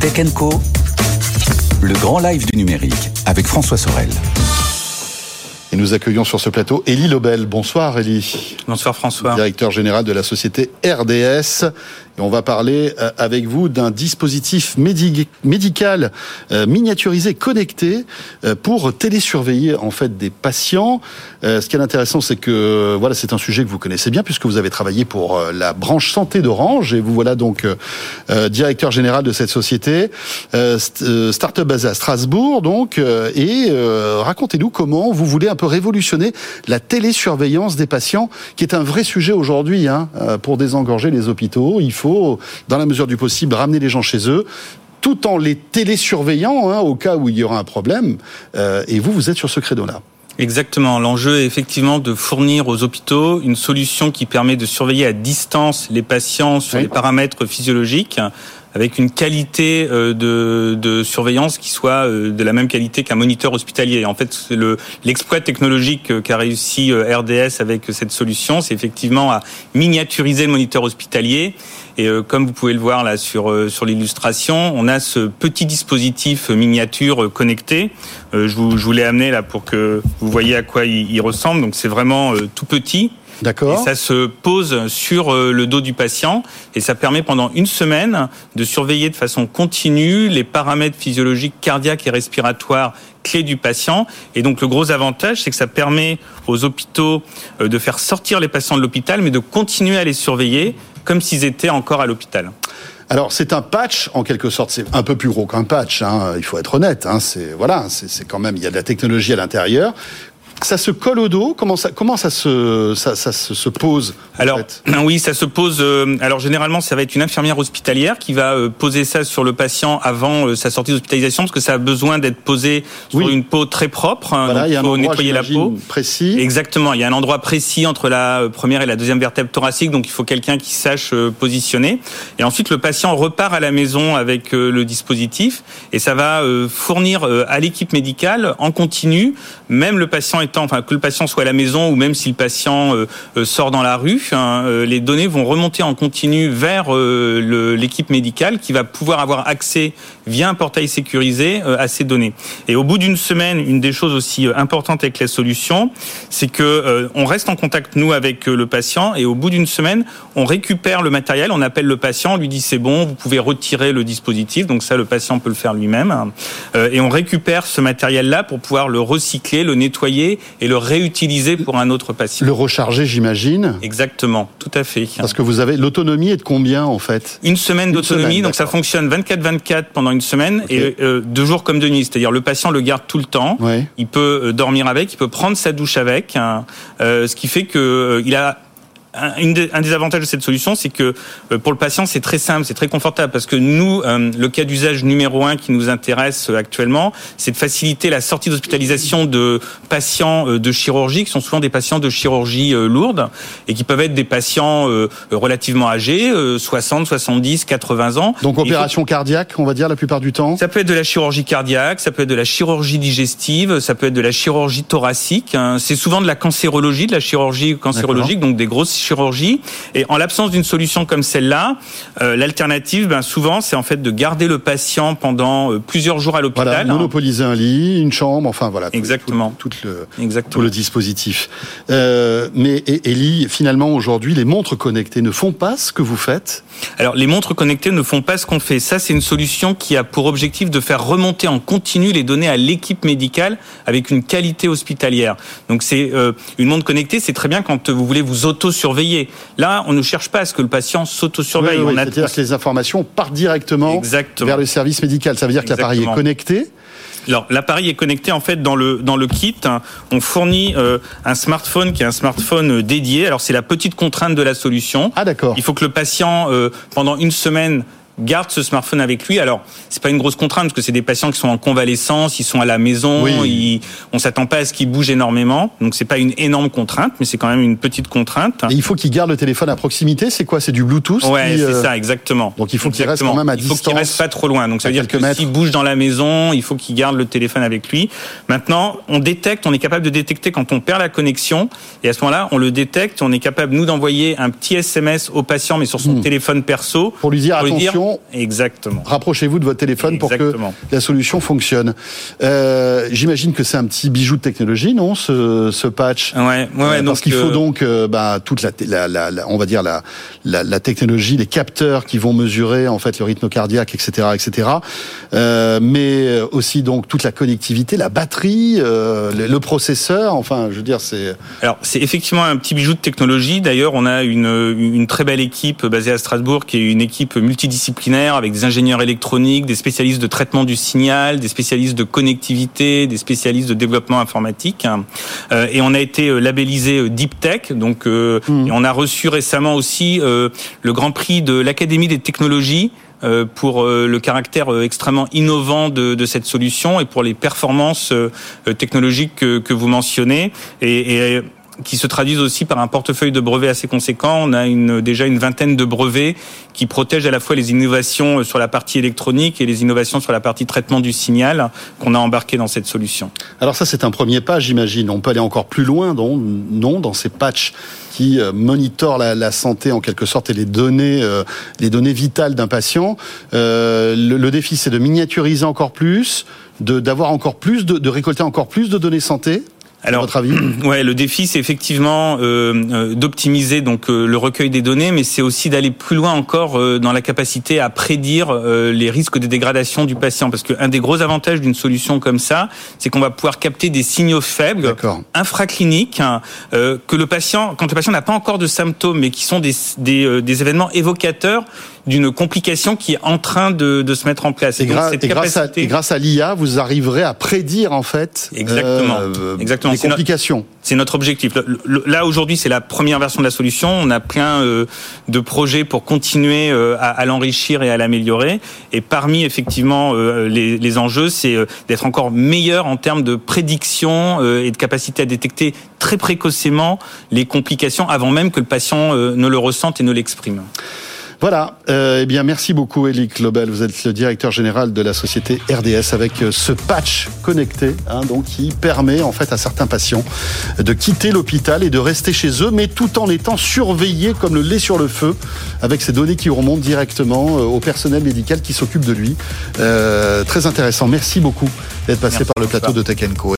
Tech Co, le grand live du numérique avec François Sorel. Et nous accueillons sur ce plateau Élie Lobel. Bonsoir Élie. Bonsoir François. Directeur général de la société RDS. On va parler euh, avec vous d'un dispositif médical euh, miniaturisé, connecté, euh, pour télésurveiller en fait des patients. Ce qui est intéressant, c'est que voilà, c'est un sujet que vous connaissez bien puisque vous avez travaillé pour la branche santé d'Orange et vous voilà donc directeur général de cette société, start-up basée à Strasbourg donc. Et racontez-nous comment vous voulez un peu révolutionner la télésurveillance des patients, qui est un vrai sujet aujourd'hui hein, pour désengorger les hôpitaux. Dans la mesure du possible, ramener les gens chez eux tout en les télésurveillant hein, au cas où il y aura un problème. Euh, et vous, vous êtes sur ce credo-là. Exactement. L'enjeu est effectivement de fournir aux hôpitaux une solution qui permet de surveiller à distance les patients sur les paramètres physiologiques avec une qualité euh, de, de, surveillance qui soit euh, de la même qualité qu'un moniteur hospitalier. En fait, le, l'exploit technologique qu'a réussi RDS avec cette solution, c'est effectivement à miniaturiser le moniteur hospitalier et euh, comme vous pouvez le voir là sur euh, sur l'illustration, on a ce petit dispositif miniature euh, connecté. je vous je vous l'ai amené là pour que vous voyez à quoi il, ressemble. Donc c'est vraiment tout petit. D'accord. Et ça se pose sur le dos du patient et ça permet pendant une semaine de surveiller de façon continue les paramètres physiologiques cardiaques et respiratoires clés du patient. Et donc le gros avantage, c'est que ça permet aux hôpitaux de faire sortir les patients de l'hôpital, mais de continuer à les surveiller comme s'ils étaient encore à l'hôpital. Alors c'est un patch en quelque sorte, c'est un peu plus gros qu'un patch. Hein, il faut être honnête. Hein, c'est voilà, c'est quand même il y a de la technologie à l'intérieur ça se colle au dos Comment ça, comment ça se, ça, ça se pose Alors oui, ça se pose. Euh, alors généralement, ça va être une infirmière hospitalière qui va euh, poser ça sur le patient avant euh, sa sortie d'hospitalisation, parce que ça a besoin d'être posé sur une peau très propre. Hein, voilà, il y a un faut endroit, nettoyer la peau. Précis. Exactement. Il y a un endroit précis entre la première et la deuxième vertèbre thoracique, donc il faut quelqu'un qui sache positionner. Et ensuite, le patient repart à la maison avec le dispositif, et ça va fournir à l'équipe médicale en continu, même le patient est enfin que le patient soit à la maison ou même si le patient euh, euh, sort dans la rue, hein, euh, les données vont remonter en continu vers l'équipe médicale qui va pouvoir avoir accès via un portail sécurisé à ces données. Et au bout d'une semaine, une des choses aussi importantes avec la solution, c'est que on reste en contact nous avec le patient et au bout d'une semaine, on récupère le matériel, on appelle le patient, on lui dit c'est bon, vous pouvez retirer le dispositif. Donc ça, le patient peut le faire lui-même et on récupère ce matériel-là pour pouvoir le recycler, le nettoyer et le réutiliser pour un autre patient. Le recharger, j'imagine Exactement, tout à fait. Parce que vous avez l'autonomie est de combien en fait? Une semaine d'autonomie, donc ça fonctionne 24-24 pendant une semaine et euh, deux jours comme de nuit. C'est-à-dire le patient le garde tout le temps. Il peut euh, dormir avec, il peut prendre sa douche avec, hein. euh, ce qui fait que il a un, des avantages de cette solution, c'est que euh, pour le patient, c'est très simple, c'est très confortable, parce que nous, euh, le cas d'usage numéro un qui nous intéresse euh, actuellement, c'est de faciliter la sortie d'hospitalisation de patients de chirurgie, qui sont souvent des patients de chirurgie lourde, et qui peuvent être des patients relativement âgés, 60, 70, 80 ans. Donc opération cardiaque, on va dire, la plupart du temps Ça peut être de la chirurgie cardiaque, ça peut être de la chirurgie digestive, ça peut être de la chirurgie thoracique. Hein. C'est souvent de la cancérologie, de la chirurgie cancérologique, donc des grosses chirurgie. Et en l'absence d'une solution comme celle-là, euh, l'alternative, ben, souvent, c'est en fait de garder le patient pendant euh, plusieurs jours à l'hôpital. Voilà, monopoliser un lit, une chambre, enfin voilà. Exactement. Tout, le, Exactement. tout le dispositif. Euh, mais Elie, finalement, aujourd'hui, les montres connectées ne font pas ce que vous faites? Alors, les montres connectées ne font pas ce qu'on fait. Ça, c'est une solution qui a pour objectif de faire remonter en continu les données à l'équipe médicale avec une qualité hospitalière. Donc, c'est euh, une montre connectée, c'est très bien quand vous voulez vous auto-surveiller Là, on ne cherche pas à ce que le patient s'auto-surveille. C'est-à-dire que les informations partent directement vers le service médical. Ça veut dire que l'appareil est connecté alors l'appareil est connecté en fait dans le dans le kit. On fournit euh, un smartphone qui est un smartphone dédié. Alors c'est la petite contrainte de la solution. Ah d'accord. Il faut que le patient euh, pendant une semaine garde ce smartphone avec lui. Alors, c'est pas une grosse contrainte parce que c'est des patients qui sont en convalescence, ils sont à la maison, ils, on s'attend pas à ce qu'ils bougent énormément. Donc c'est pas une énorme contrainte, mais c'est quand même une petite contrainte. Et il faut qu'il garde le téléphone à proximité. C'est quoi? C'est du Bluetooth Ouais, c'est euh, ça, exactement. Donc il faut qu'il reste quand même à distance. Il faut qu'il reste pas trop loin. Donc ça veut dire que s'il bouge dans la maison, il faut qu'il garde le téléphone avec lui. Maintenant, on détecte, on est capable de détecter quand on perd la connexion. Et à ce moment-là, on le détecte. On est capable nous d'envoyer un petit SMS au patient, mais sur son hmm. téléphone perso, pour lui dire attention solution. Exactement. Rapprochez-vous de votre téléphone pour que la solution fonctionne. Euh, J'imagine que c'est un petit bijou de technologie, non, ce, ce patch? Ouais, ouais, euh, Parce qu'il faut euh, donc, euh, bah, toute la, la, la, on va dire la, la, la, technologie, les capteurs qui vont mesurer en fait le rythme cardiaque, etc., etc. mais aussi donc toute la connectivité, la batterie, le, le, processeur. Enfin, je veux dire, c'est. Alors, c'est effectivement un petit bijou de technologie. D'ailleurs, on a une, une très belle équipe basée à Strasbourg, qui est une équipe multidisciplinaire avec des ingénieurs électroniques, des spécialistes de traitement du signal, des spécialistes de connectivité, des spécialistes de développement informatique. Euh, et on a été euh, labellisé euh, Deep Tech. Donc, hmm. et on a reçu récemment aussi le Grand Prix de l'Académie des technologies pour le caractère extrêmement innovant de, de, cette solution et pour les performances technologiques que, que vous mentionnez. Et, et qui se traduisent aussi par un portefeuille de brevets assez conséquent. On a une, déjà une vingtaine de brevets qui protègent à la fois les innovations sur la partie électronique et les innovations sur la partie traitement du signal qu'on a embarqué dans cette solution. Alors ça, c'est un premier pas, j'imagine. On peut aller encore plus loin, non, non dans ces patchs qui euh, monitorent la, la, santé en quelque sorte et les données, euh, les données vitales d'un patient. Euh, le, le défi, c'est de miniaturiser encore plus, d'avoir encore plus, de, de récolter encore plus de données santé alors, votre avis ouais, le défi c'est effectivement euh, euh, d'optimiser donc euh, le recueil des données, mais c'est aussi d'aller plus loin encore euh, dans la capacité à prédire les risques de dégradation du patient, parce qu'un des gros avantages d'une solution comme ça, c'est qu'on va pouvoir capter des signaux faibles, infracliniques, hein, que le patient, quand le patient n'a pas encore de symptômes, mais qui sont des, des, des événements évocateurs d'une complication qui est en train de, de se mettre en place. Et, grâce, à, grâce à l'IA, vous arriverez à prédire en fait exactement, euh, exactement. les complications. C'est notre objectif. Là aujourd'hui, c'est la première version de la solution. On a plein euh, de projets pour continuer euh, à, à l'enrichir et à l'améliorer. Et parmi effectivement euh, les, les enjeux, c'est d'être encore meilleur en termes de prédiction et de capacité à détecter très précocement les complications avant même que le patient ne le ressente et ne l'exprime. Voilà. Euh, eh bien, merci beaucoup, Elic Lobel. Vous êtes le directeur général de la société RDS avec euh, ce patch connecté, hein, donc qui permet en fait à certains patients de quitter l'hôpital et de rester chez eux, mais tout en étant surveillés comme le lait sur le feu, avec ces données qui remontent directement euh, au personnel médical qui s'occupe de lui. Euh, très intéressant. Merci beaucoup d'être passé par le plateau de Tech Co.